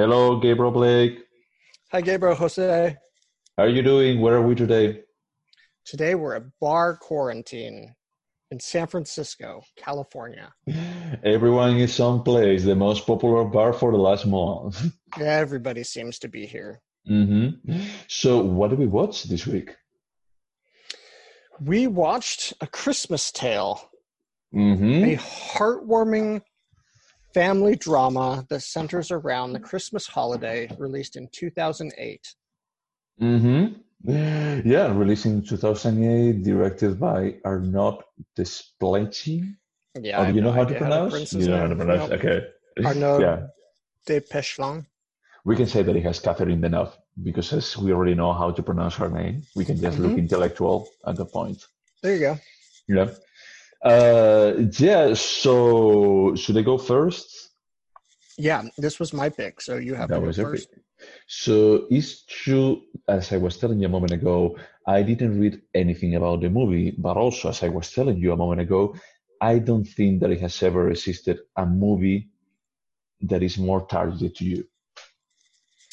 Hello, Gabriel Blake. Hi, Gabriel Jose. How are you doing? Where are we today? Today we're at bar quarantine in San Francisco, California. Everyone is someplace, the most popular bar for the last month. Everybody seems to be here. Mm-hmm. So, what did we watch this week? We watched A Christmas Tale, Mm-hmm. a heartwarming family drama that centers around the Christmas holiday, released in 2008. Mm-hmm. Yeah, released in 2008, directed by Arnaud Desplechin. Yeah, Oh, do you know no how to pronounce? You know how to pronounce? Nope. Okay. Arnaud Yeah. de Pechlin. We can say that it has Catherine Deneuve because as we already know how to pronounce her name, we can just look Mhm. intellectual at the point. There you go. Yeah. Uh, yeah. So should I go first? Yeah, this was my pick, so you have That to go was first. So it's true, as I was telling you a moment ago, I didn't read anything about the movie, but also as I was telling you a moment ago, I don't think that it has ever existed a movie that is more targeted to you.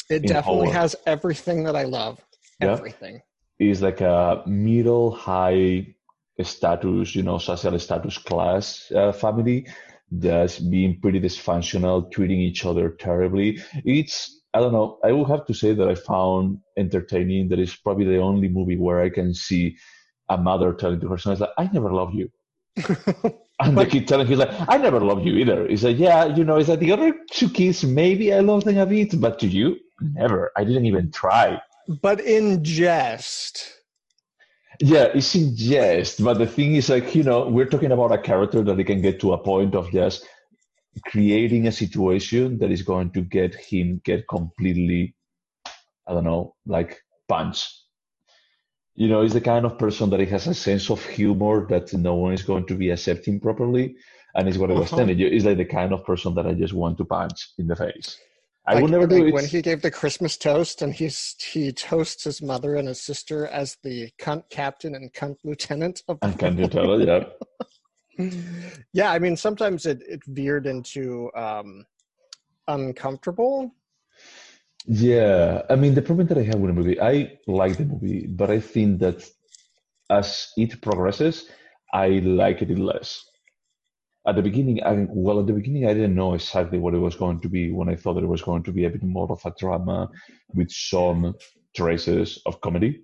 It definitely Holland. has everything that I love. Yeah. Everything. It's like a middle high status, you know, social status class uh, family that's being pretty dysfunctional, treating each other terribly. It's, I don't know, I will have to say that I found entertaining. That is probably the only movie where I can see a mother telling to her son, it's like, I never loved you. And the kid telling he's like, I never loved you either. He's like, yeah, you know, it's like the other two kids, maybe I loved them a bit, but to you, never. I didn't even try. but in jest. Yeah, it's in jest, but the thing is, like, you know, we're talking about a character that he can get to a point of just creating a situation that is going to get him get completely, I don't know, like punched. You know, he's the kind of person that he has a sense of humor that no one is going to be accepting properly. And it's what I was Uh-huh. telling you. He's like the kind of person that I just want to punch in the face. I Like- will never do like it. when he gave the Christmas toast and he's he toasts his mother and his sister as the cunt captain and cunt lieutenant of And can you tell? Yeah. yeah, I mean sometimes it, it veered into um uncomfortable. Yeah, I mean, the problem that I have with the movie, I like the movie, but I think that as it progresses, I like it less. At the beginning, I, well, at the beginning, I didn't know exactly what it was going to be when I thought it was going to be a bit more of a drama with some traces of comedy.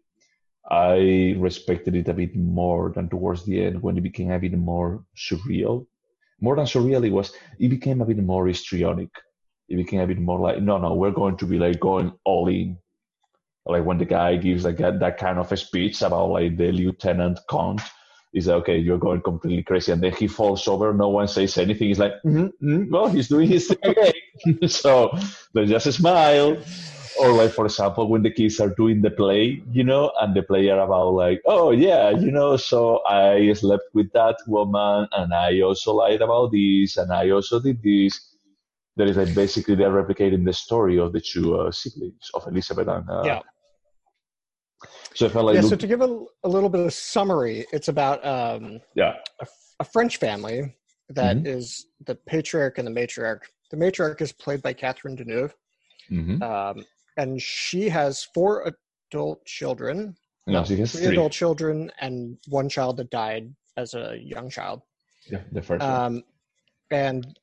I respected it a bit more than towards the end when it became a bit more surreal. More than surreal, it was, it became a bit more histrionic it became a bit more like no no we're going to be like going all in like when the guy gives like that, that kind of a speech about like the lieutenant count is like, okay you're going completely crazy. And then he falls over. No one says anything. He's like mm mm well he's doing his thing so there's just smile. Or like for example when the kids are doing the play you know and the play are about like oh yeah you know so i slept with that woman and i also lied about this and i also did this. That is like basically they're replicating the story of the two uh, siblings of Elizabeth and uh, Yeah. So I like yeah, look- so to give a, a little bit of summary, it's about um yeah, a, a French family that Mhm. is the patriarch and the matriarch. The matriarch is played by Catherine Deneuve. hmm um, and she has four adult children, no, she has three, three. adult children, and one child that died as a young child. Yeah, the first one. Um, and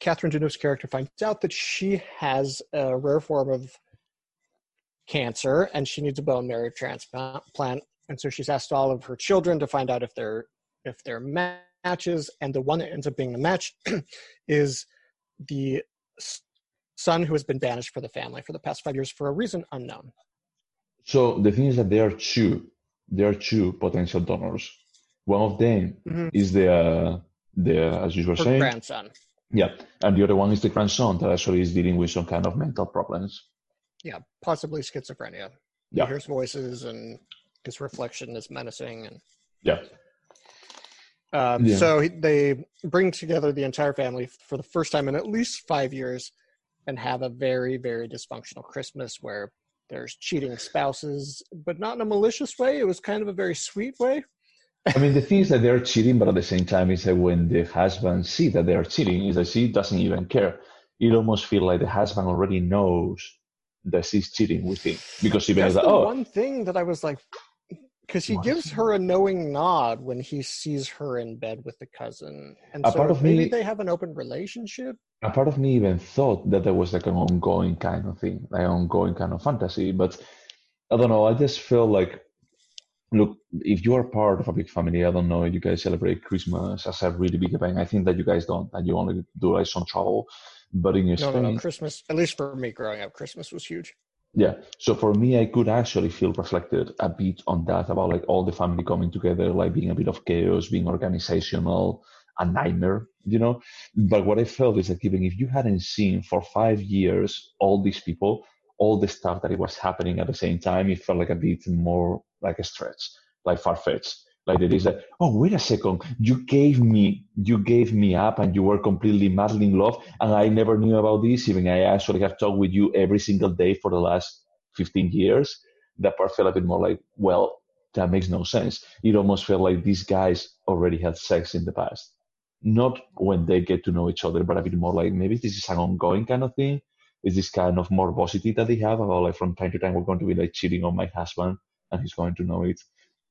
Catherine Deneuve's character finds out that she has a rare form of cancer and she needs a bone marrow transplant. And so she's asked all of her children to find out if they're if they're matches, and the one that ends up being the match is the son who has been banished for the family for the past five years for a reason unknown. So the thing is that there are two, there are two potential donors. One of them Mhm. is the uh, the as you were Her saying, grandson. yeah, and the other one is the grandson that actually is dealing with some kind of mental problems. Yeah, possibly schizophrenia. Yeah. He hears voices and his reflection is menacing and Yeah, Um, Yeah. So he- they bring together the entire family for the first time in at least five years and have a very, very dysfunctional Christmas where there's cheating spouses, but not in a malicious way. It was kind of a very sweet way. I mean, the thing is that they're cheating, but at the same time, it's that when the husband see that they're cheating, is that she doesn't even care. it almost feels like the husband already knows that she's cheating with him because even That's like, the oh, one thing that I was like, because he What? gives her a knowing nod when he sees her in bed with the cousin, and A so part of maybe me- they have an open relationship. a part of me even thought that there was like an ongoing kind of thing, like ongoing kind of fantasy. But I don't know. I just feel like, look, if you are part of a big family, I don't know, you guys celebrate Christmas as a really big event. I think that you guys don't, and you only do like some travel. But in No, no, no. Christmas, at least for me growing up, Christmas was huge. Yeah. So for me, I could actually feel reflected a bit on that about like all the family coming together, like being a bit of chaos, being organizational, a nightmare, you know. But what I felt is that even if you hadn't seen for five years all these people, all the stuff that it was happening at the same time, it felt like a bit more like a stretch, like far fetched. Like it is like, oh wait a second, you gave me you gave me up and you were completely madly in love and I never knew about this, even I actually have talked with you every single day for the last 15 years. That part felt a bit more like, well, that makes no sense. It almost felt like these guys already had sex in the past. Not when they get to know each other, but a bit more like maybe this is an ongoing kind of thing. Is this kind of morbosity that they have about like from time to time we're going to be like cheating on my husband and he's going to know it.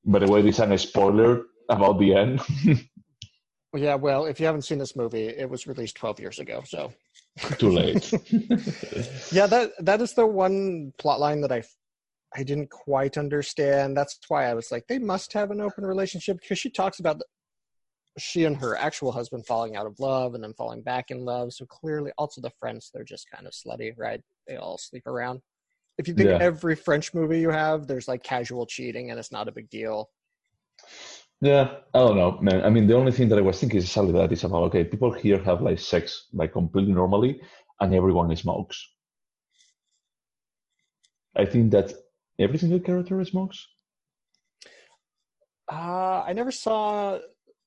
By the way, this is a spoiler about the end. Yeah, well, if you haven't seen this movie, it was released 12 years ago, so Too late. yeah, that that is the one plot line that I I didn't quite understand. That's why I was like, they must have an open relationship because she talks about the, she and her actual husband falling out of love and then falling back in love. So clearly, also the friends, they're just kind of slutty, right? They all sleep around. If you think Yeah. every French movie you have, there's like casual cheating and it's not a big deal. Yeah, I don't know, man. I mean, the only thing that I was thinking is exactly that is about okay, people here have like sex like completely normally, and everyone smokes. I think that every single character smokes. Uh, I never saw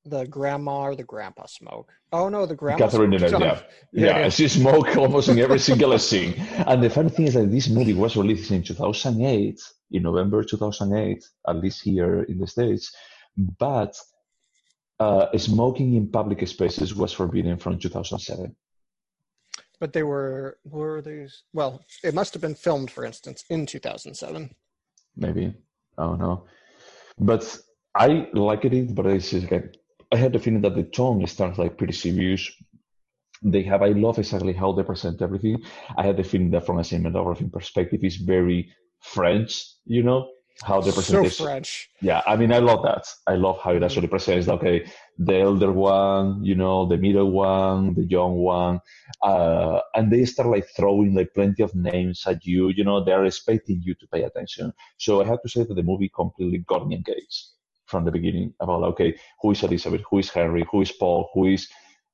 the grandma or the grandpa smoke. Oh no, the grandma. Catherine. Deneuve, yeah. Yeah, Yeah, yeah. she smoked almost in every single scene. And the funny thing is that this movie was released in 2008, in November 2008, at least here in the States. But uh, smoking in public spaces was forbidden from 2007. But they were were these? Well, it must have been filmed, for instance, in 2007. maybe I don't know. But I liked it, but it's just like I had the feeling that the tone starts like pretty serious. They have I love exactly how they present everything. I had the feeling that from a cinematography perspective is very French, you know, how they present So. French. Yeah, I mean I love that. I love how it actually presents okay, the elder one, you know, the middle one, the young one. Uh, and they start like throwing like plenty of names at you, you know, they're expecting you to pay attention. So I have to say that the movie completely got me engaged from the beginning about okay, who is Elizabeth, who is Henry, who is Paul, who is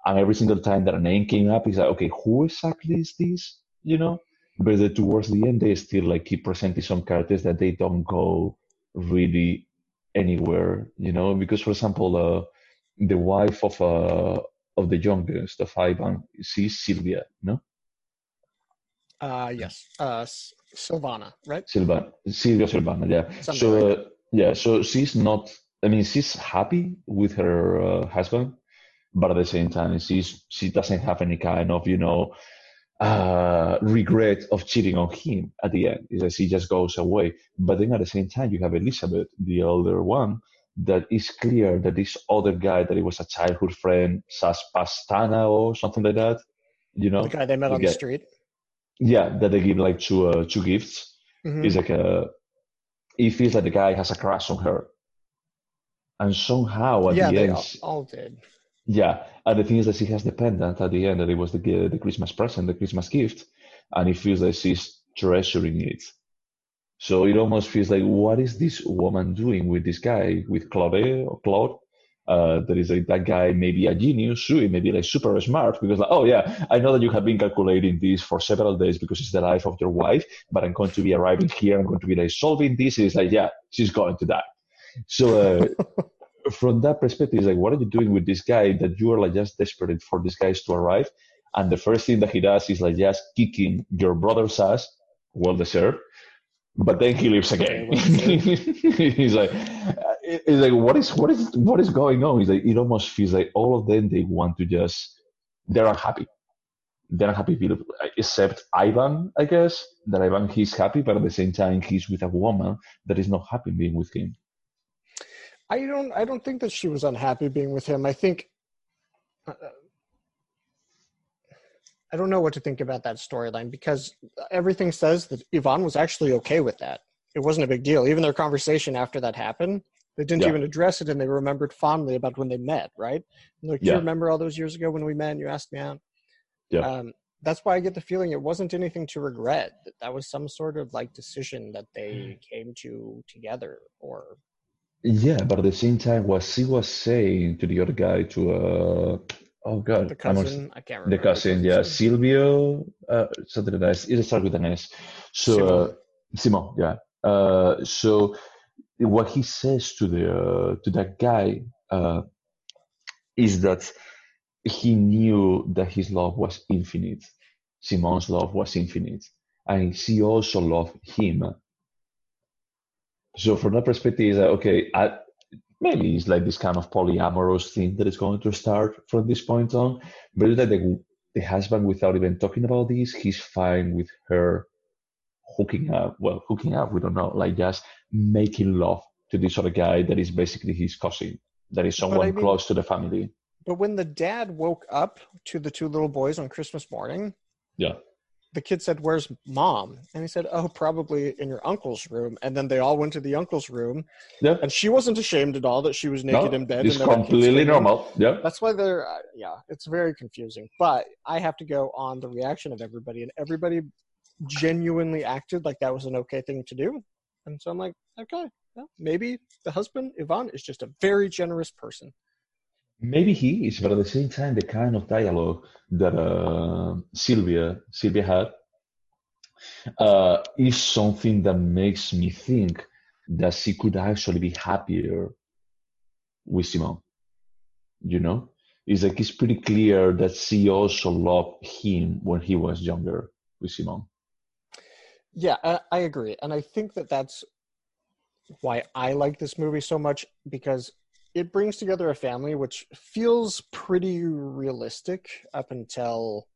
and every single time that a name came up, it's like, okay, who exactly is this? You know? But then towards the end they still like keep presenting some characters that they don't go really anywhere, you know, because for example, uh, the wife of uh of the youngest of Ivan, she's Sylvia, no? Uh, yes. Uh, Silvana, right? Silvana, Silvia Silvana, yeah. Something so uh, yeah, so she's not. I mean, she's happy with her uh, husband, but at the same time, she's she doesn't have any kind of you know uh, regret of cheating on him at the end. Is that she just goes away. But then at the same time, you have Elizabeth, the older one, that is clear that this other guy that it was a childhood friend, Sas Pastana or something like that. You know, The guy they met on the street. yeah, that they give like two uh, two gifts Mhm. is like a he feels like the guy has a crush on her and somehow at yeah, the end all, all did. yeah and the thing is that she has the pendant at the end that it was the the christmas present the christmas gift and he feels like she's treasuring it so it almost feels like what is this woman doing with this guy with claude or claude uh, that is like that guy maybe a genius, maybe like super smart because like, oh yeah, I know that you have been calculating this for several days because it's the life of your wife, but I'm going to be arriving here, I'm going to be like solving this. It's like, yeah, she's going to die. So uh, from that perspective, it's like, what are you doing with this guy that you are like just desperate for these guys to arrive? And the first thing that he does is like just kicking your brother's ass, well deserved. But then he leaves again. He's like, uh, it's like, what is, what is, what is going on? He's like, it almost feels like all of them they want to just, they're unhappy. they're unhappy people, except Ivan, I guess. That Ivan he's happy, but at the same time he's with a woman that is not happy being with him. I don't. I don't think that she was unhappy being with him. I think. Uh, I don't know what to think about that storyline because everything says that Ivan was actually okay with that. It wasn't a big deal. Even their conversation after that happened, they didn't Yeah. even address it, and they remembered fondly about when they met. Right? Like, do Yeah. you remember all those years ago when we met and you asked me out? Yeah. Um, that's why I get the feeling it wasn't anything to regret. That that was some sort of like decision that they came to together, or Yeah, but at the same time, what she was saying to the other guy, to uh, oh god, the cousin. not- I can't the remember. cousin, yeah, Silvio, uh, something like that. It starts with an S. So uh, Simon, yeah. Uh, so what he says to the uh, to that guy uh, is that he knew that his love was infinite. Simon's love was infinite, and she also loved him. So from that perspective, is that okay? I, maybe it's like this kind of polyamorous thing that is going to start from this point on. But it's like the, the husband, without even talking about this, he's fine with her hooking up. Well, hooking up, we don't know. Like just making love to this other guy that is basically his cousin, that is But I someone mean- close to the family. But when the dad woke up to the two little boys on Christmas morning, Yeah. The kid said, "Where's mom?" And he said, "Oh, probably in your uncle's room." And then they all went to the uncle's room, Yeah. and she wasn't ashamed at all that she was naked No, in bed. it's and there were kids completely normal. Yeah. That's why they're uh, yeah, it's very confusing. But I have to go on the reaction of everybody, and everybody genuinely acted like that was an okay thing to do. And so I'm like, okay, well, maybe the husband Ivan is just a very generous person. Maybe he is, but at the same time, the kind of dialogue that uh, Sylvia Sylvia had uh, is something that makes me think that she could actually be happier with Simon. You know, it's like it's pretty clear that she also loved him when he was younger with Simon. Yeah, I, I agree, and I think that that's why I like this movie so much because it brings together a family which feels pretty realistic up until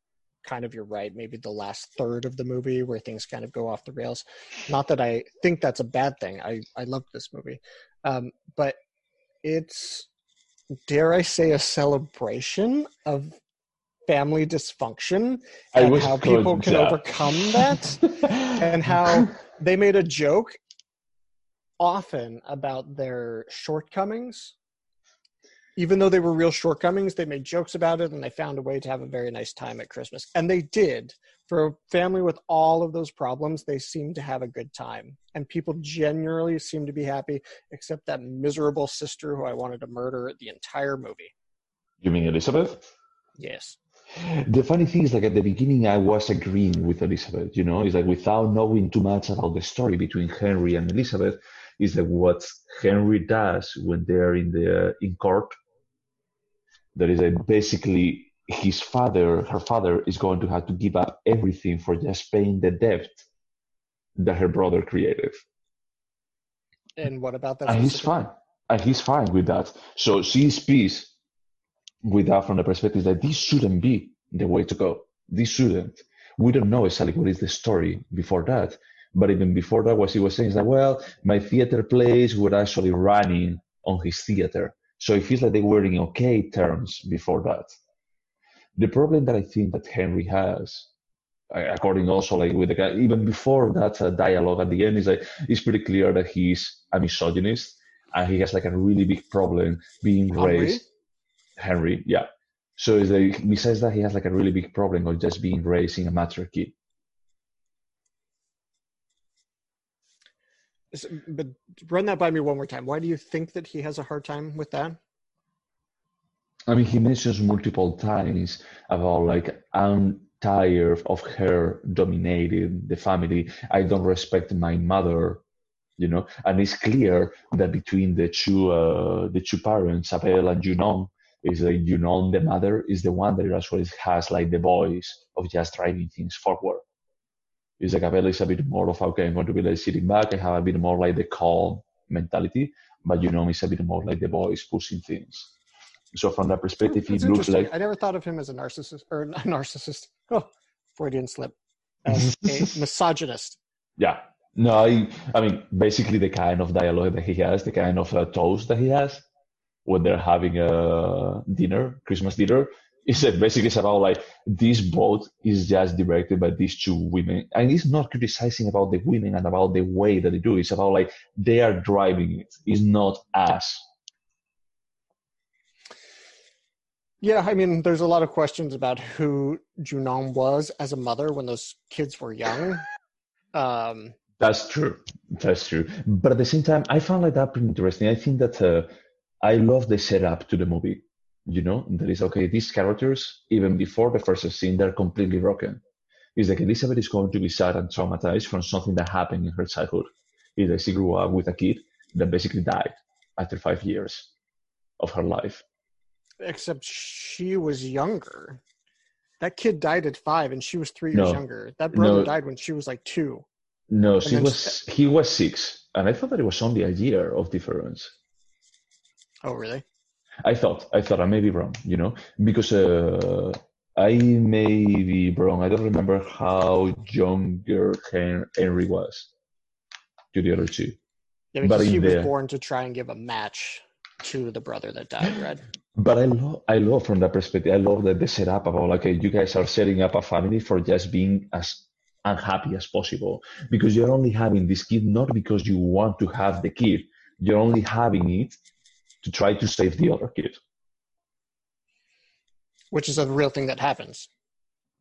kind of you're right maybe the last third of the movie where things kind of go off the rails. Not that i think that's a bad thing. I i love this movie. Um, but it's dare i say a celebration of family dysfunction I and how people can to- overcome that and how they made a joke often about their shortcomings. Even though they were real shortcomings, they made jokes about it and they found a way to have a very nice time at Christmas. And they did. For a family with all of those problems, they seemed to have a good time. And people genuinely seemed to be happy, except that miserable sister who I wanted to murder the entire movie. you mean Elizabeth? Yes. The funny thing is, like at the beginning, I was agreeing with Elizabeth. You know, it's like without knowing too much about the story between Henry and Elizabeth, is like what Henry does when they're in the uh, in court. That is like basically his father, her father, is going to have to give up everything for just paying the debt that her brother created, And what about that? and he's fine, and he's fine with that. So she's peace with that from the perspective that this shouldn't be the way to go. This shouldn't. We don't know exactly what is the story before that. But even before that, what she was saying is that, well, my theater plays were actually running on his theater. So it feels like they were in okay terms before that. The problem that I think that Henry has, according also like with the guy, even before that uh, dialogue at the end, is like it's pretty clear that he's a misogynist and he has like a really big problem being Henry? raised. Henry, yeah. So it's like, besides that, he has like a really big problem of just being raised in a matriarchy. But run that by me one more time. Why do you think that he has a hard time with that? I mean, he mentions multiple times about like, I'm tired of her dominating the family. I don't respect my mother, you know. And it's clear that between the two, uh, the two parents, Abel and Junon, is like Junon, the mother, is the one that actually has like the voice of just driving things forward. It's like Abel is a bit more of okay, I'm going to be like sitting back. I have a bit more like the calm mentality, but you know, is a bit more like the voice pushing things. So from that perspective, It's he looks like I never thought of him as a narcissist or a narcissist. Oh, Freudian slip. As a misogynist. yeah. No, I I mean basically the kind of dialogue that he has, the kind of uh, toast that he has when they're having a dinner, Christmas dinner, that basically it's about like this boat is just directed by these two women, and it's not criticizing about the women and about the way that they do. it. It's about like they are driving it. It's not us. Yeah, I mean, there's a lot of questions about who Junon was as a mother when those kids were young. Um, That's true. That's true. But at the same time, I found like that pretty interesting. I think that uh, I love the setup to the movie. You know, that is okay. These characters, even before the first scene, they're completely broken. It's like Elizabeth is going to be sad and traumatized from something that happened in her childhood. is that she grew up with a kid that basically died after five years of her life. except she was younger. That kid died at five, and she was three years No. younger. That brother No. died when she was like two. No, she was he was six, and I thought that it was only a year of difference. Oh, really? I thought, I thought I may be wrong, you know, because uh, I may be wrong. I don't remember how younger Hen- Henry was to the other two. Yeah, But he was born to try and give a match to the brother that died. Red. But I love, I love from that perspective. I love that they set up about like, okay, you guys are setting up a family for just being as unhappy as possible because you're only having this kid not because you want to have the kid. You're only having it to try to save the other kid. which is a real thing that happens.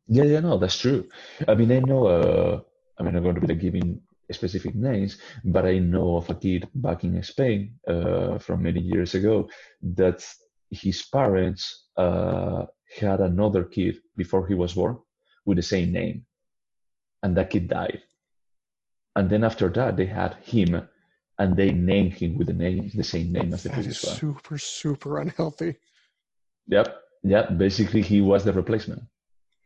Yeah, yeah, no, that's true. I mean, I know, uh, I mean, I'm not going to be like giving specific names, but I know of a kid back in Spain uh, from many years ago that his parents uh, had another kid before he was born with the same name, and that kid died. And then after that, they had him, and they named him with the name, the same name as the That is previous one. super, super unhealthy. Yep. yep. Basically, he was the replacement.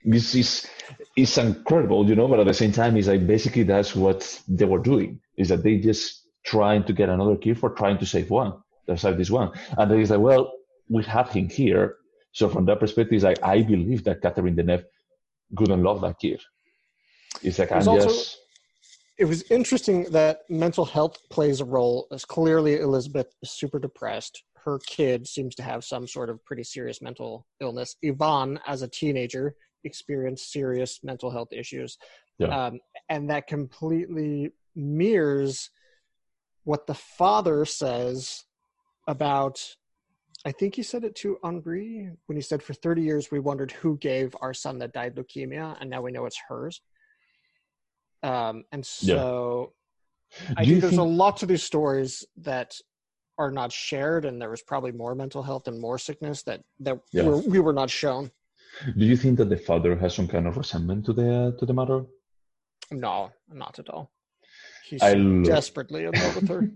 This is it's incredible, you know. But at the same time, it's like basically that's what they were doing. Is that they just trying to get another kid for trying to save one. They save this one, and then it's like, well, we have him here. So from that perspective, like I believe that Catherine Deneuve couldn't love that kid. It's like I'm also- just It was interesting that mental health plays a role, as clearly Elizabeth is super depressed. Her kid seems to have some sort of pretty serious mental illness. Ivan, as a teenager, experienced serious mental health issues. Yeah. Um, and that completely mirrors what the father says about I think he said it to Henri when he said, For 30 years, we wondered who gave our son that died leukemia, and now we know it's hers. Um, and Yeah. so I Do you think there's a lot to these stories that are not shared, and there was probably more mental health and more sickness that, that Yeah. were, we were not shown. Do you think that the father has some kind of resentment to the to the mother? No, not at all. He's I lo- desperately in love with her.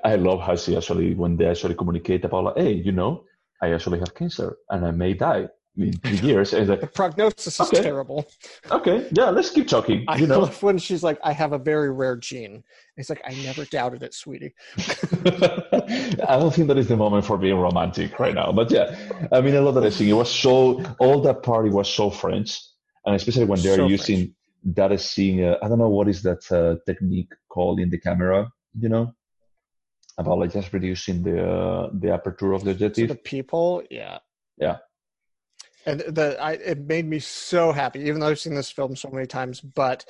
I love how she actually, when they actually communicate about, like, hey, you know, I actually have cancer and I may die years. And it's The like, prognosis is Okay. terrible. okay, yeah, let's keep talking. I You know, love when she's like, I have a very rare gene. It's like, I never doubted it, sweetie. I don't think that is the moment for being romantic right now. But yeah, I mean, I love that scene. It was so, all that party was so French. And especially when they're So using that scene, uh, I don't know what is that uh, technique called in the camera, you know, about like just reducing the uh, the aperture of the So the people, yeah. Yeah. And the I it made me so happy, even though I've seen this film so many times. But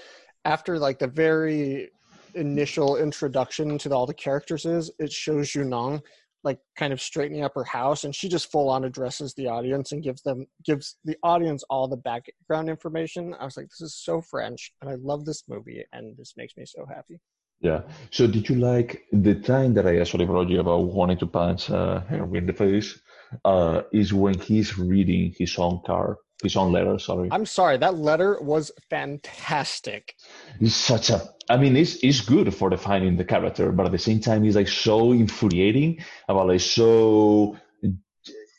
after like the very initial introduction to all the characters is, it shows Junon like kind of straightening up her house, and she just full on addresses the audience and gives them gives the audience all the background information. I was like, this is so French, and I love this movie, and this makes me so happy. Yeah. So did you like the time that I actually brought you about wanting to punch uh, Henry in the face? Uh, is when he's reading his own card, his own letter. Sorry. I'm sorry, that letter was fantastic. It's such a. I mean, it's it's good for defining the character, but at the same time, he's like so infuriating about like so.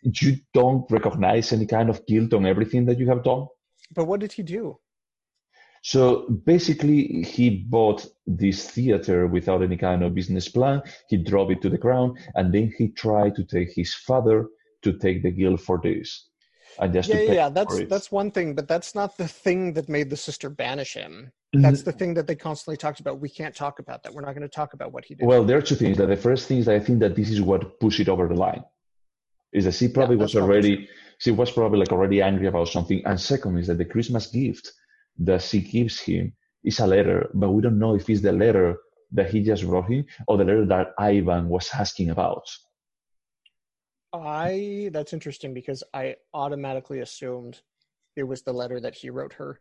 You don't recognize any kind of guilt on everything that you have done. But what did he do? So basically, he bought this theater without any kind of business plan. He drove it to the ground, and then he tried to take his father to take the guilt for this. And just yeah, to yeah, that's that's one thing, but that's not the thing that made the sister banish him. That's the thing that they constantly talked about. We can't talk about that. We're not going to talk about what he did. well, there are two things. That the first thing is that I think that this is what pushed it over the line. Is that she probably was that's probably already she was probably like already angry about something. And second is that the Christmas gift that she gives him is a letter, but we don't know if it's the letter that he just wrote him or the letter that Ivan was asking about. I that's interesting because I automatically assumed it was the letter that he wrote her.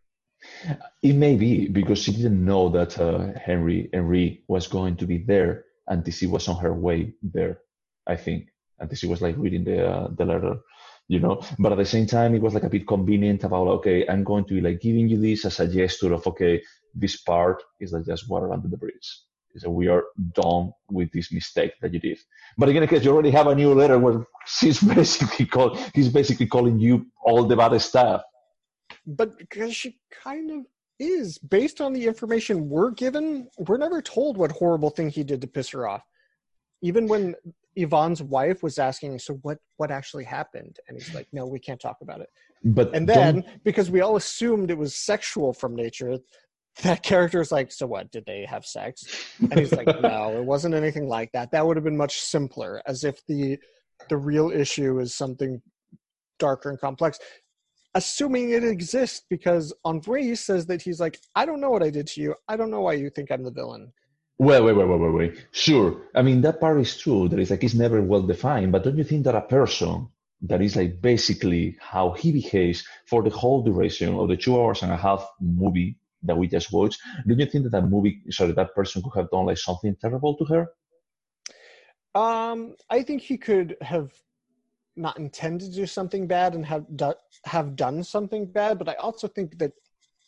It may be because she didn't know that uh, Henry Henry was going to be there until she was on her way there. I think until she was like reading the uh, the letter, you know. But at the same time, it was like a bit convenient about okay, I'm going to be like giving you this as a gesture of okay, this part is like just water under the bridge. So we are done with this mistake that you did. But again, because you already have a new letter where she's basically call, he's basically calling you all the bad stuff. But because she kind of is, based on the information we're given, we're never told what horrible thing he did to piss her off. Even when Ivan's wife was asking, "So what? What actually happened?" and he's like, "No, we can't talk about it." But And then, because we all assumed it was sexual from nature, that character is like, "So what? Did they have sex?" And he's like, "No, it wasn't anything like that. That would have been much simpler, as if the the real issue is something darker and complex." Assuming it exists, because Henri says that he's like, "I don't know what I did to you. I don't know why you think I'm the villain." Well, wait, wait, wait, wait, wait. Sure. I mean, that part is true. That is like it's never well defined. But don't you think that a person that is like basically how he behaves for the whole duration of the two hours and a half movie that we just watched, don't you think that that movie, sorry, that person could have done like something terrible to her? Um, I think he could have not intended to do something bad and have do, have done something bad, but I also think that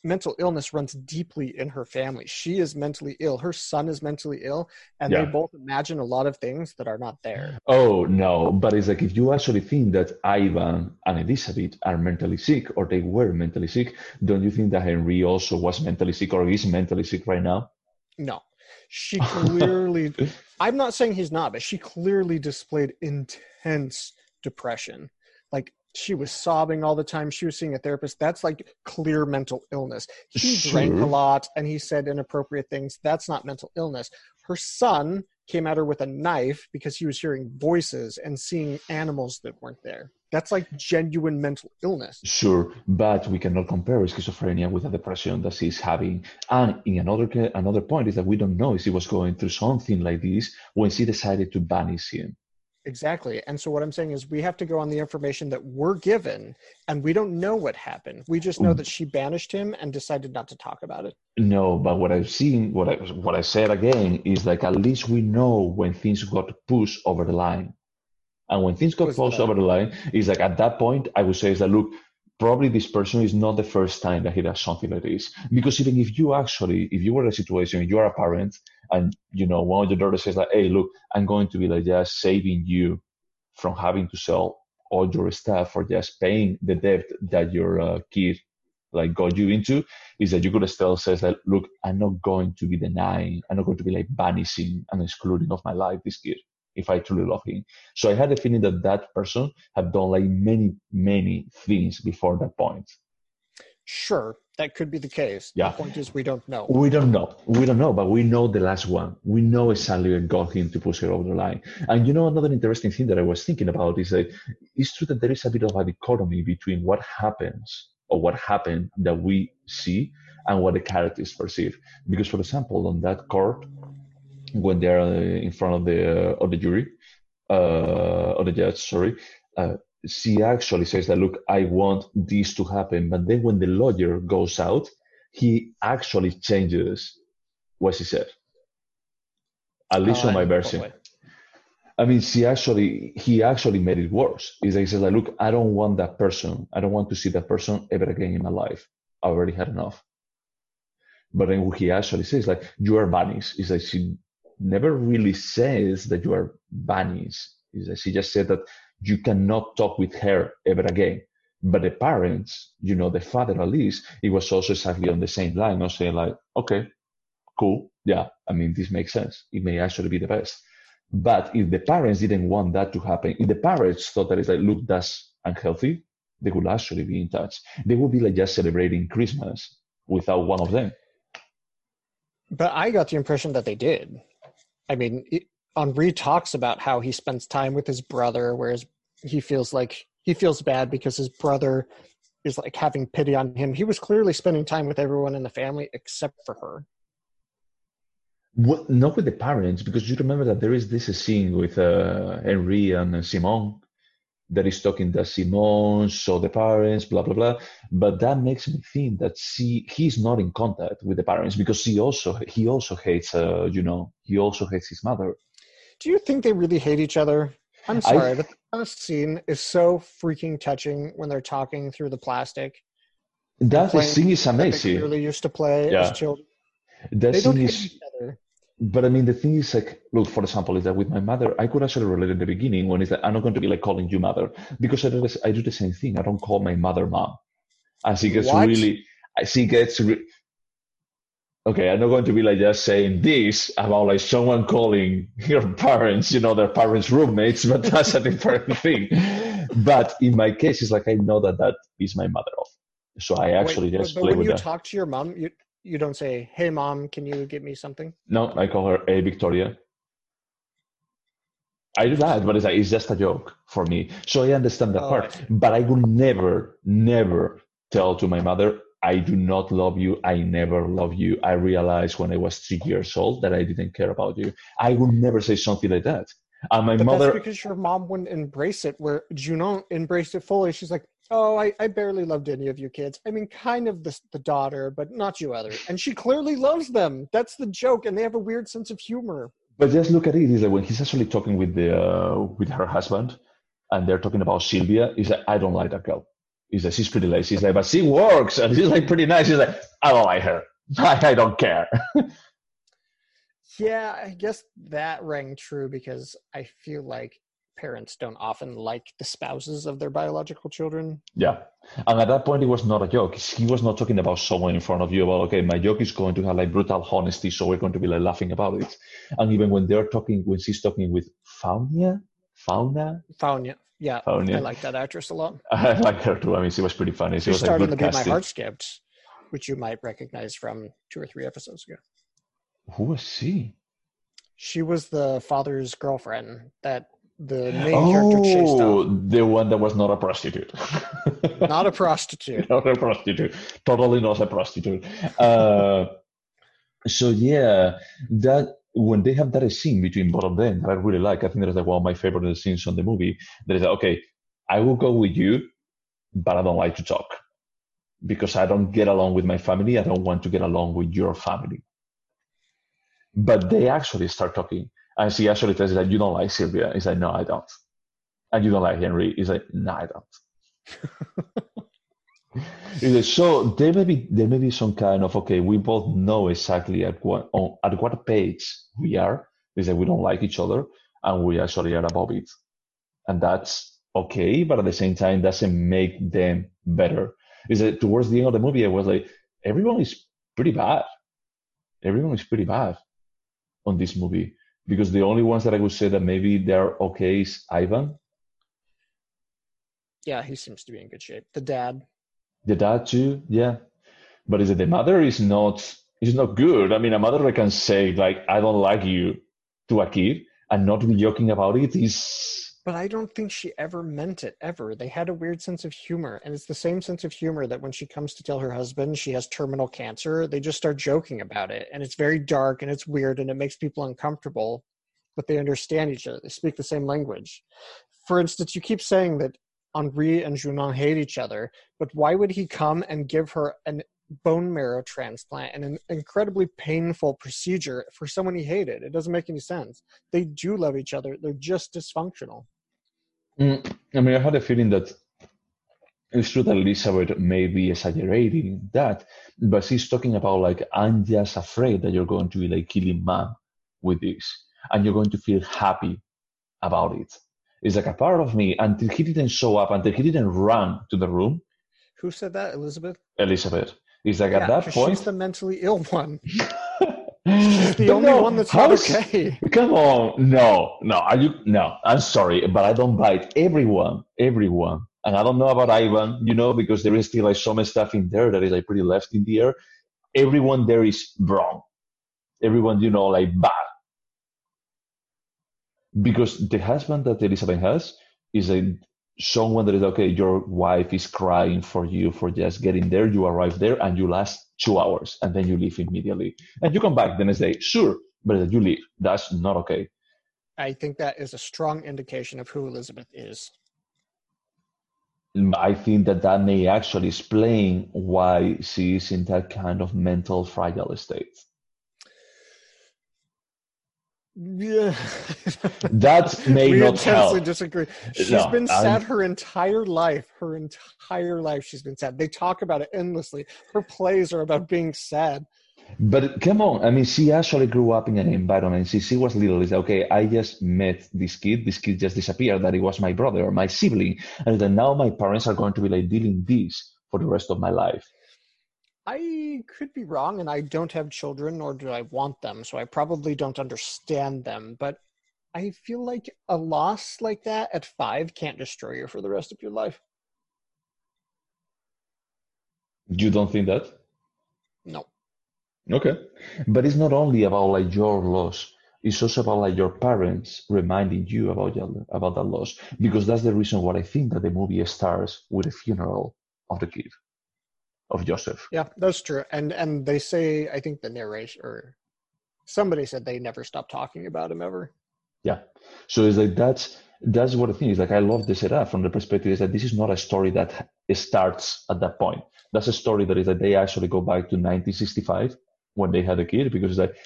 mental illness runs deeply in her family. She is mentally ill. Her son is mentally ill, and Yeah. they both imagine a lot of things that are not there. Oh no, but it's like if you actually think that Ivan and Elizabeth are mentally sick or they were mentally sick, don't you think that Henry also was mentally sick or is mentally sick right now? No. She clearly I'm not saying he's not, but she clearly displayed intense depression. She was sobbing all the time. She was seeing a therapist. That's like clear mental illness. He drank a lot and he said inappropriate things. That's not mental illness. Her son came at her with a knife because he was hearing voices and seeing animals that weren't there. That's like genuine mental illness. Sure, but we cannot compare schizophrenia with a depression that she's having. And in another another point is that we don't know if she was going through something like this when she decided to banish him. Exactly. And so what I'm saying is we have to go on the information that we're given and we don't know what happened. We just know mm. that she banished him and decided not to talk about it. No, but what I've seen, what I what I said again is like at least we know when things got pushed over the line. And when things got pushed over the line, is like at that point I would say is that look, probably this person is not the first time that he does something like this. Because even if you actually, if you were in a situation, you are a parent, and you know one of your daughters says like, hey, look, I'm going to be like just saving you from having to sell all your stuff or just paying the debt that your uh, kid like got you into is that you could still says that look i'm not going to be denying i'm not going to be like banishing and excluding of my life this kid if i truly love him so i had the feeling that that person had done like many many things before that point Sure, that could be the case. Yeah. The point is we don't know. we don't know we don't know but we know the last one we know exactly what got him to push her over the line and you know another interesting thing that i was thinking about is that it's true that there is a bit of a dichotomy between what happens or what happened that we see and what the characters perceive because for example on that court when they're uh, in front of the uh, of the jury uh, or the judge sorry uh, she actually says that look i want this to happen but then when the lawyer goes out he actually changes what she said at least Uh, on my version? I mean, she actually, he actually made it worse. Is that he says like, look, I don't want that person. I don't want to see that person ever again in my life. I already had enough. But then what he actually says like, you are banished. Is that she never really says that you are banished. She just said that you cannot talk with her ever again. But the parents, you know, the father at least, he was also exactly on the same line, not saying like, okay, cool, yeah, I mean, this makes sense. It may actually be the best But if the parents didn't want that to happen, if the parents thought that it's like, look, that's unhealthy, they would actually be in touch. They would be like just celebrating Christmas without one of them. But I got the impression that they did. I mean, Henri talks about how he spends time with his brother, whereas he feels like he feels bad because his brother is like having pity on him. He was clearly spending time with everyone in the family except for her. Not with the parents, because you remember that there is this scene with uh, Henri and Simone that is talking that Simone saw the parents, blah blah blah. But that makes me think that she he's not in contact with the parents because he also he also hates uh, you know he also hates his mother. Do you think they really hate each other? I'm sorry, I, the last scene is so freaking touching when they're talking through the plastic. That scene is amazing. They clearly used to play yeah. as children. That they scene is. But I mean, the thing is, like, look, for example, is that with my mother, I could actually relate in the beginning when it's like, I'm not going to be like calling you mother because I do, this, I do the same thing. I don't call my mother mom. And she gets what? really, she gets, re- okay, I'm not going to be like just saying this about like someone calling your parents, you know, their parents' roommates, but that's a different thing. But in my case, it's like I know that that is my mother off. So I actually Wait, just but play when with you that. talk to your mom, you you don't say, "Hey, mom, can you get me something?" No, I call her "Hey, Victoria." I do that, but it's like it's just a joke for me. So I understand that oh, part. But I would never, never tell to my mother, I do not love you. I never love you. I realized when I was three years old that I didn't care about you. I would never say something like that. And my but mother. That's because your mom wouldn't embrace it, where Junon embraced it fully. She's like, Oh, I, I barely loved any of you kids. I mean, kind of the, the daughter, but not you other. And she clearly loves them. That's the joke. And they have a weird sense of humor. But just look at it. Is like when he's actually talking with the uh, with her husband, and they're talking about Sylvia. He's like, I don't like that girl. He says she's pretty lazy. He's like, but she works and she's like pretty nice. He's like, I don't like her. I, I don't care. yeah, I guess that rang true because I feel like parents don't often like the spouses of their biological children. Yeah. And at that point, it was not a joke. He was not talking about someone in front of you about, okay, my joke is going to have like brutal honesty, so we're going to be like laughing about it. And even when they're talking, when she's talking with Faunia, Fauna? Faunia. Yeah, oh, I like that actress a lot. I like her too. I mean, she was pretty funny. She, she was started to be my heart skipped, which you might recognize from two or three episodes ago. Who was she? She was the father's girlfriend that the main oh, character chased Oh, the one that was not a prostitute. not a prostitute. not a prostitute. Totally not a prostitute. Uh, so yeah, that when they have that scene between both of them that I really like, I think that's like one of my favorite scenes on the movie. That is like, okay, I will go with you, but I don't like to talk because I don't get along with my family. I don't want to get along with your family. But they actually start talking, and she actually tells that you don't like Sylvia. He's like, no, I don't. And you don't like Henri. He's like, no, I don't. so there may be there may be some kind of okay, we both know exactly at what on, at what page we are. Is that we don't like each other and we actually are above it, and that's okay. But at the same time, doesn't make them better. Is that towards the end of the movie, I was like, everyone is pretty bad. Everyone is pretty bad on this movie because the only ones that I would say that maybe they're okay is Ivan. Yeah, he seems to be in good shape. The dad, the dad too, yeah. But is it the mother is not is not good. I mean, a mother I can say like, "I don't like you" to a kid and not be joking about it is. But I don't think she ever meant it ever. They had a weird sense of humor, and it's the same sense of humor that when she comes to tell her husband she has terminal cancer, they just start joking about it, and it's very dark and it's weird and it makes people uncomfortable. But they understand each other. They speak the same language. For instance, you keep saying that Henri and Junon hate each other, but why would he come and give her an bone marrow transplant and an incredibly painful procedure for someone he hated? It doesn't make any sense. They do love each other. They're just dysfunctional. Mm, I mean, I had a feeling that it's true that Elizabeth may be exaggerating that, but she's talking about like, I'm just afraid that you're going to be like killing man with this, and you're going to feel happy about it. it is like a part of me until he didn't show up, until he didn't run to the room. Who said that, Elizabeth? Elizabeth. It's like yeah, at that point. She's the mentally ill one. She's the But only no, one that's not okay. Come on, no, no. Are you? No, I'm sorry, but I don't bite. Everyone, everyone, and I don't know about Ivan, you know, because there is still like some stuff in there that is like pretty left in the air. Everyone there is wrong. Everyone, you know, like bad. Because the husband that Elizabeth has is a someone that is okay. Your wife is crying for you for just getting there. You arrive there and you last two hours, and then you leave immediately, and you come back the next day. Sure, but you leave. That's not okay. I think that is a strong indication of who Elizabeth is. Mm, I think that that may actually explain why she is in that kind of mental fragile state. Yeah. That may we not help. disagree. She's No, been I'm- sad her entire life. Her entire life, she's been sad. They talk about it endlessly. Her plays are about being sad. But come on, I mean, she actually grew up in an environment. She, she was little. It's okay, I just met this kid. This kid just disappeared. That it was my brother or my sibling. And then now my parents are going to be like dealing this for the rest of my life. I could be wrong, and I don't have children, nor do I want them, so I probably don't understand them. But I feel like a loss like that at five can't destroy you for the rest of your life. You don't think that? No. Okay. But it's not only about like your loss. It's also about like your parents reminding you about your, about that loss. Because that's the reason why I think that the movie starts with a funeral of the kid, of Joseph. Yeah, that's true. And and they say I think the narration or somebody said they never stopped talking about him ever. Yeah. So it's like that's that's what I think is like I love the setup from the perspective is that this is not a story that starts at that point. That's a story that is that they actually go back to 1965 when they had a kid because it's like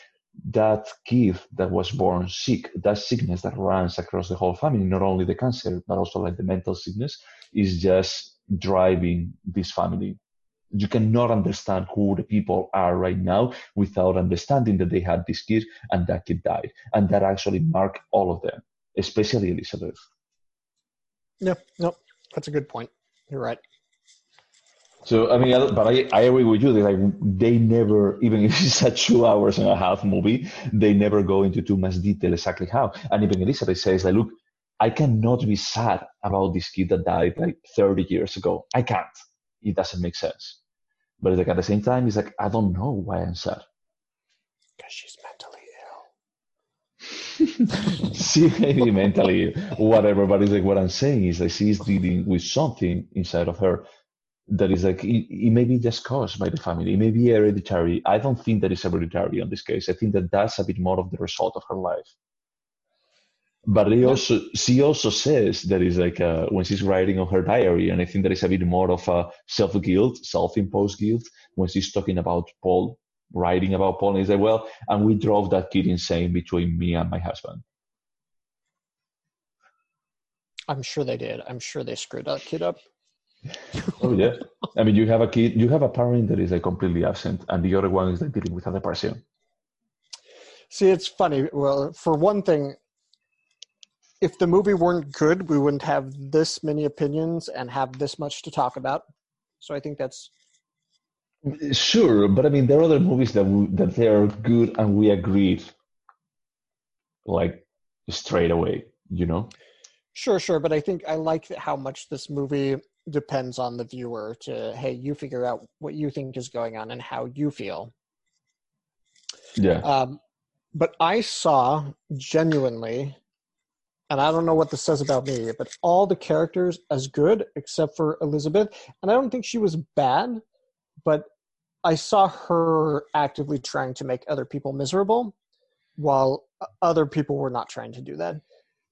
that kid that was born sick, that sickness that runs across the whole family, not only the cancer but also like the mental sickness, is just driving this family. You cannot understand who the people are right now without understanding that they had this kid and that kid died, and that actually marked all of them, especially Elizabeth. Yeah, no, that's a good point. You're right. So I mean, but I, I agree with you. That like they never, even if it's a two hours and a half movie, they never go into too much detail exactly how. And even Elizabeth says like, look, I cannot be sad about this kid that died like 30 years ago. I can't. It doesn't make sense. But like at the same time, it's like I don't know why I'm sad. Because she's mentally ill. she may be mentally ill, whatever, but it's like what I'm saying is like she's dealing with something inside of her that is like it, it may be just caused by the family. It may be hereditary. I don't think that it's hereditary on this case. I think that that's a bit more of the result of her life. But they also, she also says that is like uh, when she's writing on her diary, and I think that is a bit more of a self guilt, self imposed guilt when she's talking about Paul, writing about Paul, and he's like, well, and we drove that kid insane between me and my husband. I'm sure they did. I'm sure they screwed that kid up. Oh yeah. I mean, you have a kid, you have a parent that is like completely absent, and the other one is like dealing with a depression. See, it's funny. Well, for one thing, if the movie weren't good, we wouldn't have this many opinions and have this much to talk about. So I think that's Sure, but I mean, there are other movies that we, that they are good, and we agreed, like straight away. You know. sure, sure. But I think I like how much this movie depends on the viewer to, hey, you figure out what you think is going on and how you feel. Yeah. Um, but I saw genuinely, and I don't know what this says about me, but all the characters as good except for Elizabeth. And I don't think she was bad, but I saw her actively trying to make other people miserable while other people were not trying to do that.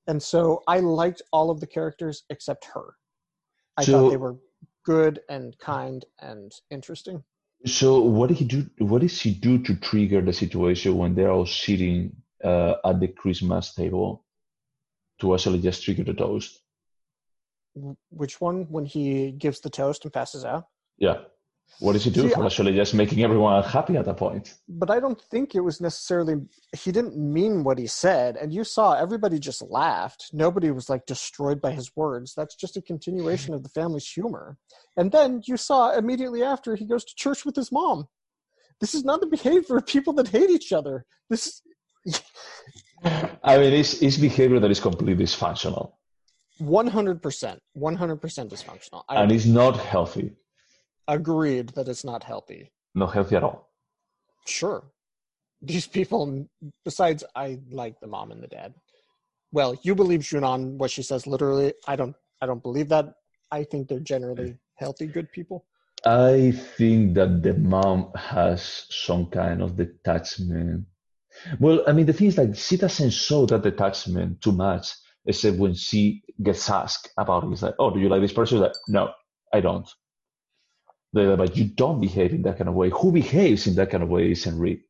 And so I liked all of the characters except her. I So- thought they were good and kind and interesting. So what did he do? What did she do to trigger the situation when they're all sitting uh, at the Christmas table to actually just trigger the toast? Which one? When he gives the toast and passes out? Yeah. What does he do See, for actually just making everyone happy at that point? but I don't think it was necessarily he didn't mean what he said and you saw everybody just laughed nobody was like destroyed by his words that's just a continuation of the family's humor and then you saw immediately after he goes to church with his mom This is not the behavior of people that hate each other. This. I mean, it's, it's behavior that is completely dysfunctional. One hundred percent, one hundred percent dysfunctional. I and it's not healthy. agreed that it's not healthy. Not healthy at all. Sure, these people. Besides, I like the mom and the dad. Well, you believe Junon what she says literally. I don't. I don't believe that. I think they're generally healthy, good people. I think that the mom has some kind of detachment. Well, I mean, the thing is like she doesn't show that detachment too much, except when she gets asked about it. It's like, oh, do you like this person? She's like, no, I don't. Like, but you don't behave in that kind of way. Who behaves in that kind of way is Henry.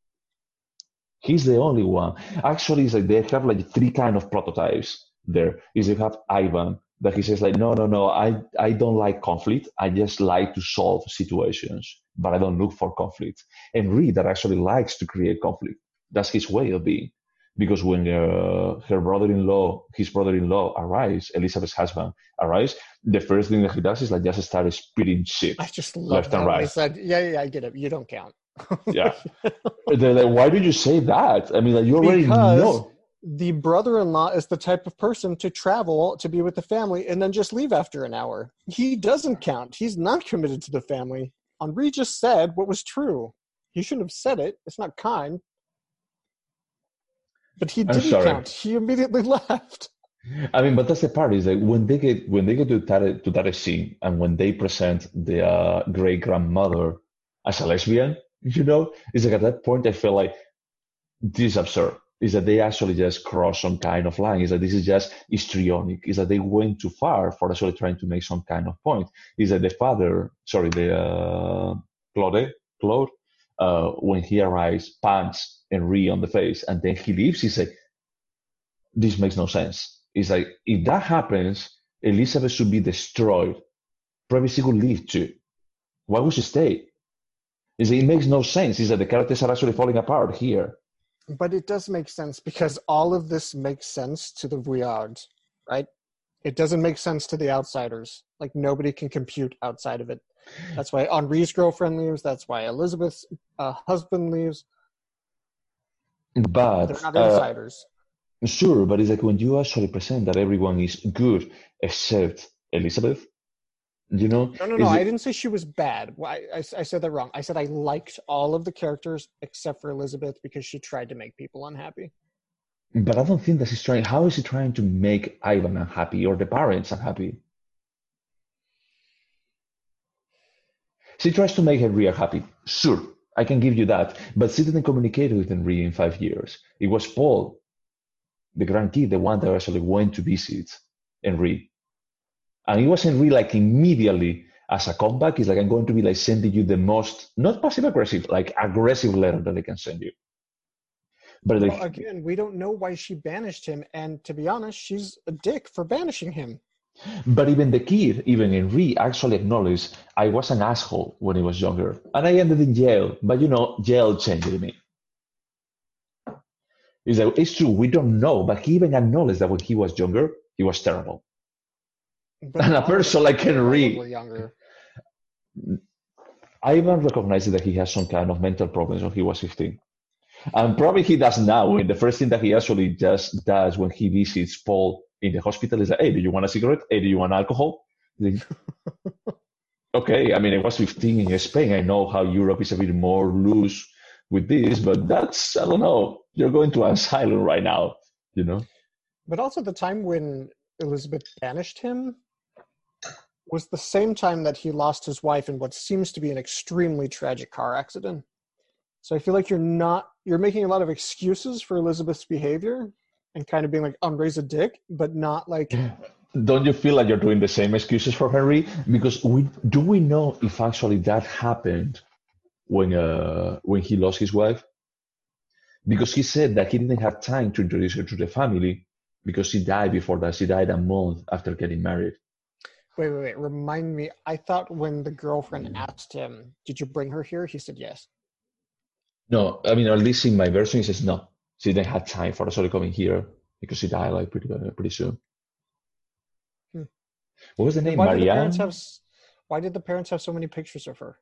He's the only one. Actually, it's like they have like three kind of prototypes there. Is you have Ivan that he says like, no, no, no, I, I don't like conflict. I just like to solve situations, but I don't look for conflict. And Reed that actually likes to create conflict. That's his way of being. Because when uh, her brother-in-law, his brother-in-law arrives, Elizabeth's husband arrives, the first thing that he does is like just start spitting shit. I just love Left and right. said, "Yeah, yeah, I get it. You don't count." Yeah. They're like, why did you say that? I mean, like you already Because- know. the brother-in-law is the type of person to travel to be with the family and then just leave after an hour. He doesn't count. He's not committed to the family. Henri just said what was true. He shouldn't have said it. It's not kind. But he didn't count. He immediately left. I mean, but that's the part is like when they get when they get to that to that scene and when they present the uh, great grandmother as a lesbian, you know, it's like at that point I feel like this is absurd. Is that they actually just cross some kind of line? Is that this is just histrionic? Is that they went too far for actually trying to make some kind of point? Is that the father, sorry, the uh, Claude, Claude, uh, when he arrives, punch Henri on the face, and then he leaves. He's like, this makes no sense. It's like if that happens, Elizabeth should be destroyed. Probably she would leave too. Why would she stay? It's like, it makes no sense. Is that the characters are actually falling apart here? But it does make sense because all of this makes sense to the Vuillards, right? It doesn't make sense to the outsiders. Like nobody can compute outside of it. That's why Henri's girlfriend leaves. That's why Elizabeth's uh, husband leaves. But They're not uh, sure, but it's like when you actually present that everyone is good except Elizabeth. You know, no, no, no. it- I didn't say she was bad. Why- I, I said that wrong. I said I liked all of the characters except for Elizabeth because she tried to make people unhappy. But I don't think that he's trying. How is he trying to make Ivan unhappy or the parents unhappy? She tries to make Henry happy. Sure, I can give you that. But she didn't communicate with Henry in five years. It was Paul, the grandkid, the one that actually went to visit Henry. And it wasn't Henry like immediately as a comeback. It's like I'm going to be like sending you the most not passive aggressive, like aggressive letter that I can send you. But Well, again, we don't know why she banished him, and to be honest, she's a dick for banishing him. But even the kid, even Henri, actually acknowledged I was an asshole when I was younger, and I ended in jail. But you know, jail changed me. It's, like, it's true, we don't know, but he even acknowledged that when he was younger, he was terrible. But And a person like probably younger. Ivan recognized that he has some kind of mental problems when he was 15. And probably he does now. And the first thing that he actually just does when he visits Paul in the hospital is like, hey, do you want a cigarette? Hey, do you want alcohol? Like, okay, I mean, I was 15 in Spain. I know how Europe is a bit more loose with this, but that's, I don't know. You're going to asylum right now, you know? But also, the time when Elizabeth banished him was the same time that he lost his wife in what seems to be an extremely tragic car accident. So I feel like you're not you're making a lot of excuses for Elizabeth's behavior and kind of being like, "Andre's a dick," but not like Don't you feel like you're doing the same excuses for Henry? Because we do we know if actually that happened when uh, when he lost his wife? Because he said that he didn't have time to introduce her to the family because she died before that. She died a month after getting married. Wait, wait, wait. Remind me. I thought when the girlfriend asked him, "Did you bring her here?" He said yes. No, I mean at least in my version, he says no. She didn't have time for actually coming here because she died like pretty uh, pretty soon. Hmm. What was the name? Why did the Marianne. have? Why did the parents have so many pictures of her?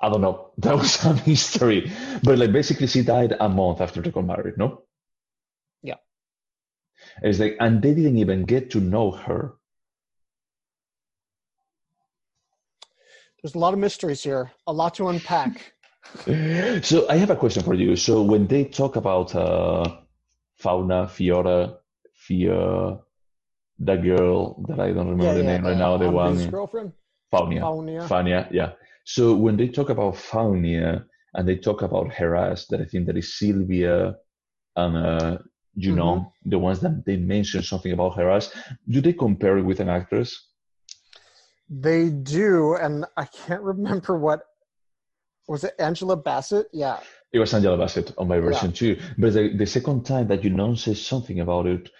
I don't know. That was a mystery. But like basically she died a month after they got married, no? Yeah. It's like and they didn't even get to know her. There's a lot of mysteries here, a lot to unpack. so I have a question for you. So when they talk about uh, Fauna, Fiora, Fia, the girl that I don't remember the name right now, the Andrew's one girlfriend, Faunia. Faunia. Fania, yeah. So when they talk about Faunia and they talk about Heras, that I think that is Sylvia and uh, Junon, the ones that they mention something about Heras, do they compare it with an actress? They do, and I can't remember what was it. Angela Bassett, yeah. It was Angela Bassett on my version too. But the, the second time that Junon says something about it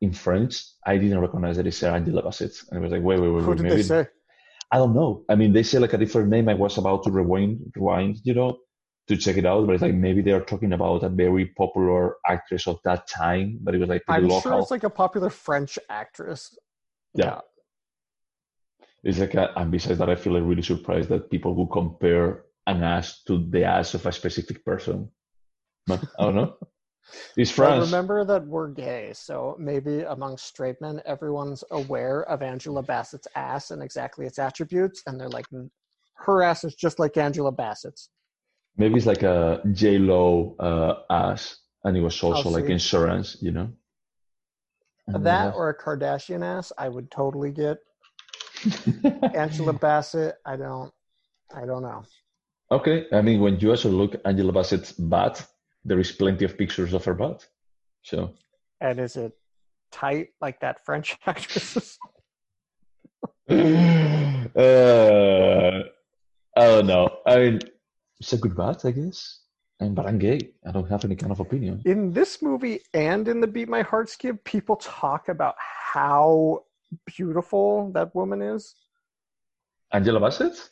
in French, I didn't recognize that it said Angela Bassett. And I was like, wait, wait, wait, Who wait. did Maybe they say? I don't know. I mean, they say like a different name. I was about to rewind, rewind, you know, to check it out. But it's like maybe they are talking about a very popular actress of that time. But it was like I'm local. sure it's like a popular French actress. Yeah. It's like, a, and besides that, I feel like really surprised that people would compare an ass to the ass of a specific person. But I don't know. It's France. remember that we're gay, so maybe among straight men, everyone's aware of Angela Bassett's ass and exactly its attributes, and they're like, "Mm, her ass is just like Angela Bassett's. Maybe it's like a J Lo uh, ass, and it was also like insurance, you know. And That or a Kardashian ass, I would totally get. Angela Bassett, I don't, I don't know. Okay, I mean, when you also look Angela Bassett's butt, there is plenty of pictures of her butt. So And is it tight like that French actress? uh, I don't know. I mean, it's a good butt, I guess. And but I'm gay. I don't have any kind of opinion. in this movie and in the Beat My Heart Skip, people talk about how beautiful that woman is. Angela Bassett?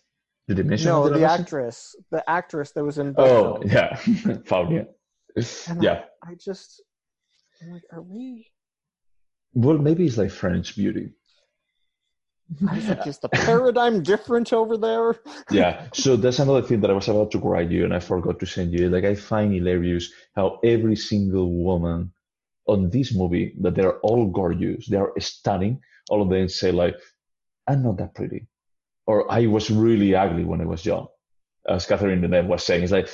Did they mention No, Angela the actress, the actress that was in Oh, films. yeah, Faunia. Yeah. I, I just, I'm like, are we? Well, maybe it's like French beauty. I was like, is the paradigm different over there? yeah so that's another thing that i was about to write you and i forgot to send you like i find hilarious how every single woman on this movie that they're all gorgeous they're stunning all of them say like i'm not that pretty or i was really ugly when i was young. As catherine Deneuve was saying it's like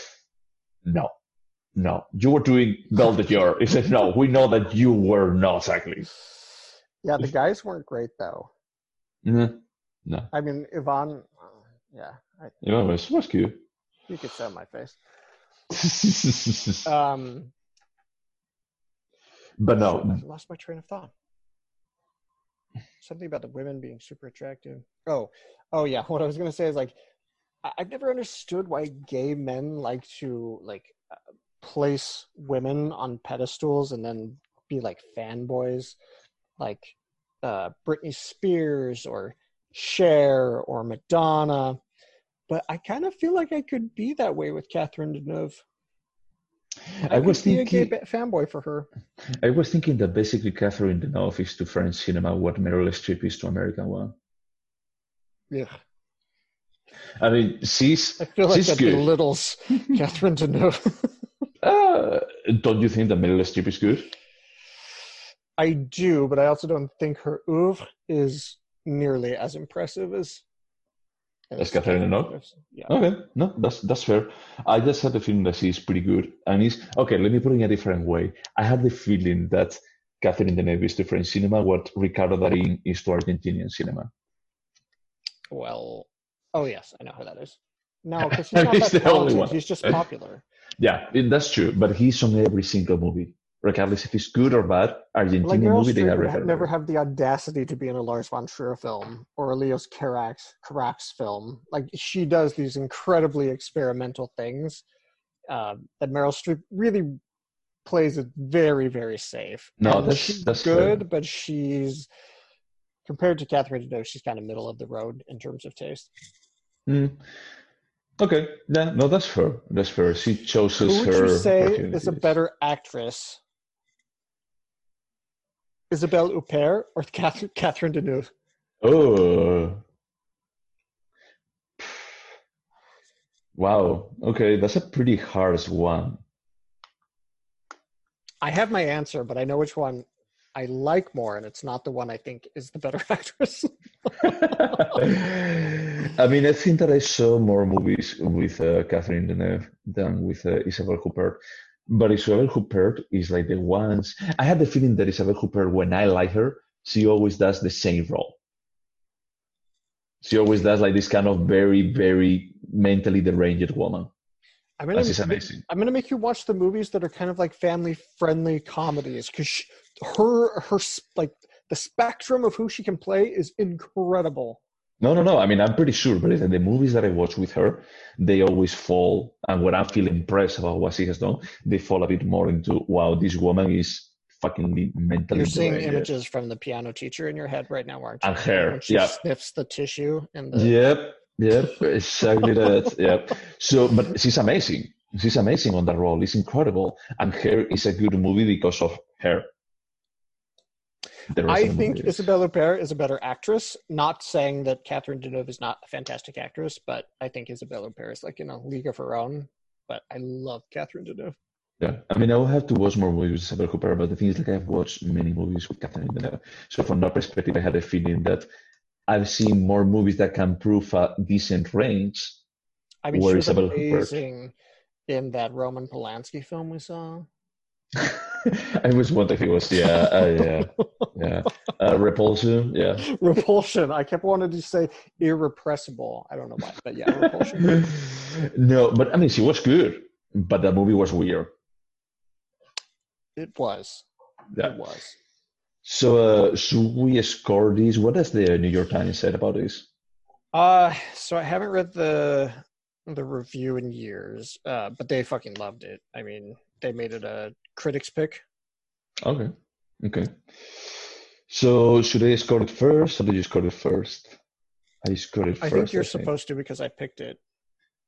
no no. You were doing belle de jour he said no we know that you were not ugly. Yeah, the guys weren't great though. no no. I mean, Ivan, uh, yeah, I, you know, it was, was cute. You could say my face. Um, but no. I lost my train of thought. Something about the women being super attractive. Oh, oh yeah. What I was gonna say is like, I- I've never understood why gay men like to like uh, place women on pedestals and then be like fanboys, like uh, Britney Spears or Cher or Madonna. But I kind of feel like I could be that way with Catherine Deneuve. I was could be a gay thinking- fanboy for her. I was thinking that basically Catherine Deneuve is to French cinema what Meryl Streep is to American one. Yeah. I mean, she's I feel like she's that good. belittles Catherine Deneuve. Uh, don't you think that Meryl Streep is good? I do, but I also don't think her oeuvre is nearly as impressive as. As Catherine Deneuve? Deneuve's. Yeah. Okay, no, that's that's fair. I just had the feeling that she's pretty good, and it's okay. Let me put it in a different way. I had the feeling that Catherine Deneuve is to French cinema what Ricardo Darín is to Argentinian cinema. Well, oh yes, I know who that is. No, because He's he's not that the only talented. one. He's just popular. Yeah, that's true. But he's on every single movie, regardless if it's good or bad. Argentinian Like movie, they have never have the audacity to be in a Lars von Trier film or a Leos Carax Carax film. Like she does these incredibly experimental things uh, that Meryl Streep really plays it very very safe. No, And that's- she's that's good, fair. but she's compared to Catherine Deneuve, she's kind of middle of the road in terms of taste. Mm. Okay, yeah, no, that's fair. That's fair. She chooses Who would her. you say is a better actress? Isabelle Huppert or Catherine, Catherine Deneuve? Oh, Wow. Okay, that's a pretty harsh one. I have my answer, but I know which one I like more, and it's not the one I think is the better actress. I mean, I think that I saw more movies with uh, Catherine Deneuve than with uh, Isabelle Huppert. But Isabelle Huppert is like the ones. I had the feeling that Isabelle Huppert, when I like her, she always does the same role. She always does like this kind of very, very mentally deranged woman. I'm gonna, amazing. I'm gonna make you watch the movies that are kind of like family friendly comedies because her her like the spectrum of who she can play is incredible. No, no, no. I mean, I'm pretty sure, but the movies that I watch with her, they always fall. And when I feel impressed about what she has done, they fall a bit more into, wow, this woman is fucking mentally You're seeing images from the piano teacher in your head right now, aren't you? And her, When she yeah. sniffs the tissue and the Yep, yep, exactly that. Yep. So, but she's amazing. She's amazing on that role. It's incredible. And her is a good movie because of her. I think movie is- Isabelle Huppert is a better actress. Not saying that Catherine Deneuve is not a fantastic actress, but I think Isabelle Huppert is like in a league of her own. But I love Catherine Deneuve. Yeah, I mean, I will have to watch more movies with Isabelle Huppert, but the thing is, like, I've watched many movies with Catherine Deneuve. So from that perspective, I had a feeling that I've seen more movies that can prove a decent range. I mean, she was amazing in that Roman Polanski film we saw. I was wondering if it was, yeah, uh, yeah, yeah, uh, Repulsion, yeah. Repulsion. I kept wanting to say irrepressible. I don't know why, but yeah, Repulsion. no, but I mean, she was good, but that movie was weird. It was. Yeah. It was. So, uh, should we score this? What does the New York Times said about this? Uh, so I haven't read the the review in years, uh, but they fucking loved it. I mean, they made it a critics pick. Okay, okay. So, should I score it first, or did you score it first? I scored it first. I first. think you're supposed to because I picked it.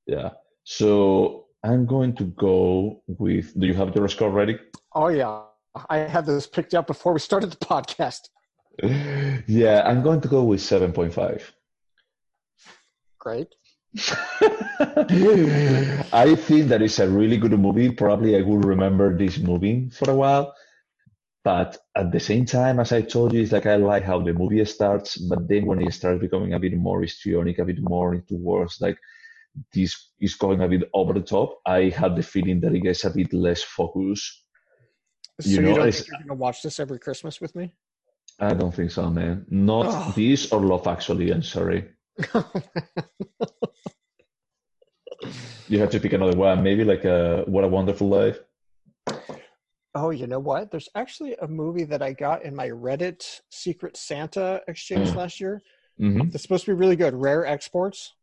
Yeah. So I'm going to go with. Do you have your score ready? Oh yeah, I had this picked out before we started the podcast. yeah, I'm going to go with seven point five. Great. I think that it's a really good movie. Probably I will remember this movie for a while. But at the same time, as I told you, it's like I like how the movie starts, but then when it starts becoming a bit more histrionic, a bit more towards like this is going a bit over the top, I had the feeling that it gets a bit less focus. So You you, know, don't think you're gonna watch this every Christmas with me? I don't think so, man. Not Oh. this or Love Actually. I'm sorry. You have to pick another one. Maybe like a What a Wonderful Life. oh, you know what? There's actually a movie that I got in my Reddit Secret Santa exchange Mm. last year. hmm That's supposed to be really good. Rare Exports.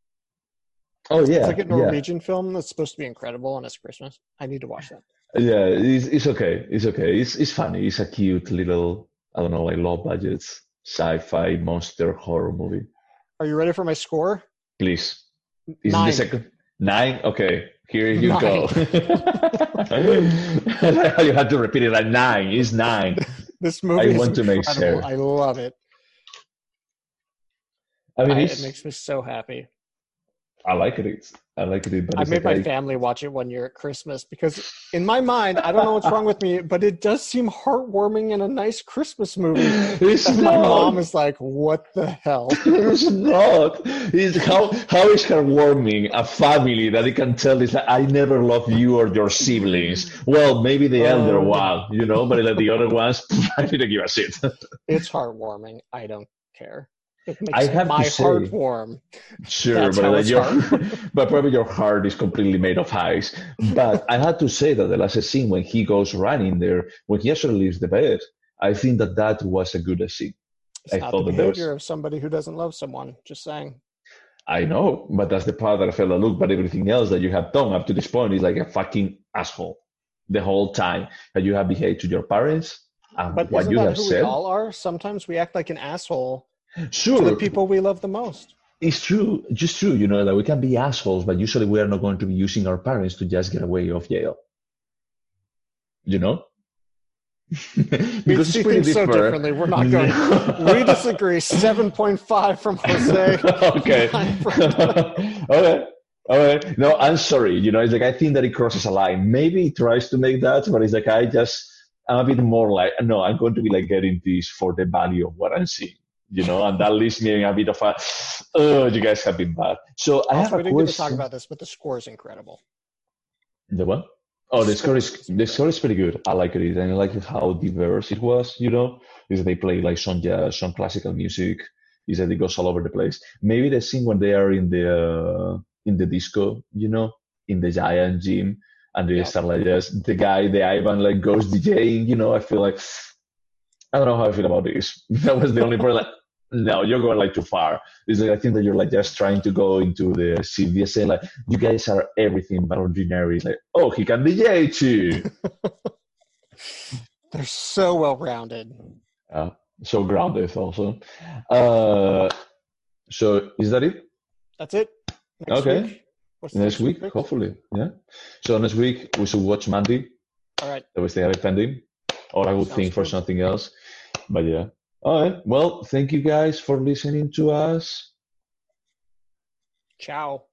Oh yeah, It's like a yeah, Norwegian film that's supposed to be incredible and it's Christmas. I need to watch that. yeah. It's, it's okay. It's okay. It's it's funny. It's a cute little I don't know like low budget sci-fi monster horror movie. Are you ready for my score? Please. Is Nine. it the second nine? Okay, here you go. you had to repeat it like nine. It's nine. This movie is want to make incredible. sure. I love it. I mean, I, it makes me so happy. I like it. It's, I like it. But I made my family watch it one year at Christmas because, in my mind, I don't know what's wrong with me, but it does seem heartwarming and a nice Christmas movie. It's And my mom is like, "What the hell?" It's not. It's how how is heartwarming a family that they can tell is like I never loved you or your siblings. Well, maybe the elder Um, one, you know, but like the other ones, I didn't give a shit. It's heartwarming. I don't care. It makes I have my say- heart warm. Sure, That's but your, but probably your heart is completely made of ice. But I had to say that the last scene when he goes running there, when he actually leaves the bed, I think that that was a good scene. It's I not thought the that there was- of somebody who doesn't love someone. Just saying. I know, but that's the part that I felt like, look, but everything else that you have done up to this point is like a fucking asshole the whole time. That you have behaved to your parents and But what you have who said. we all are? Sometimes we act like an asshole to Sure, the people we love the most. it's true, just true. You know that we can be assholes, but usually we are not going to be using our parents to just get away of jail. You know, We because see it's pretty so differently. We're not going. we disagree. Seven point five from Jose. okay. From- okay. All right. No, I'm sorry. You know, it's like I think that it crosses a line. Maybe it tries to make that, but it's like I just I'm a bit more like no, I'm going to be like getting this for the value of what I'm seeing. You know, and that leaves me in a bit of a oh, you guys have been bad. So I have Also, we a didn't get to talk about this, but the score is incredible. The what? Oh, the score is the score is pretty good. I like it, and I like how diverse it was. You know, is they play like some jazz, some classical music. Is that it goes all over the place. Maybe the scene when they are in the uh, in the disco, you know, in the giant gym, and they Yeah. start like just the guy, the Ivan, like goes DJing. You know, I feel like I don't know how I feel about this. That was the only part. Like, no, you're going like too far. It's like I think that you're like just trying to go into the CVSA. Like you guys are everything but ordinary. Like oh, he can DJ too. They're so well rounded. Uh, so grounded also. Uh, so is that it? That's it. Okay. Week? What's Next week, pick? hopefully. Yeah. So next week we should watch Mandy. All right. That was the pending. Or I would Sounds think for good. something else. But yeah. All right. Well, thank you guys for listening to us. Ciao.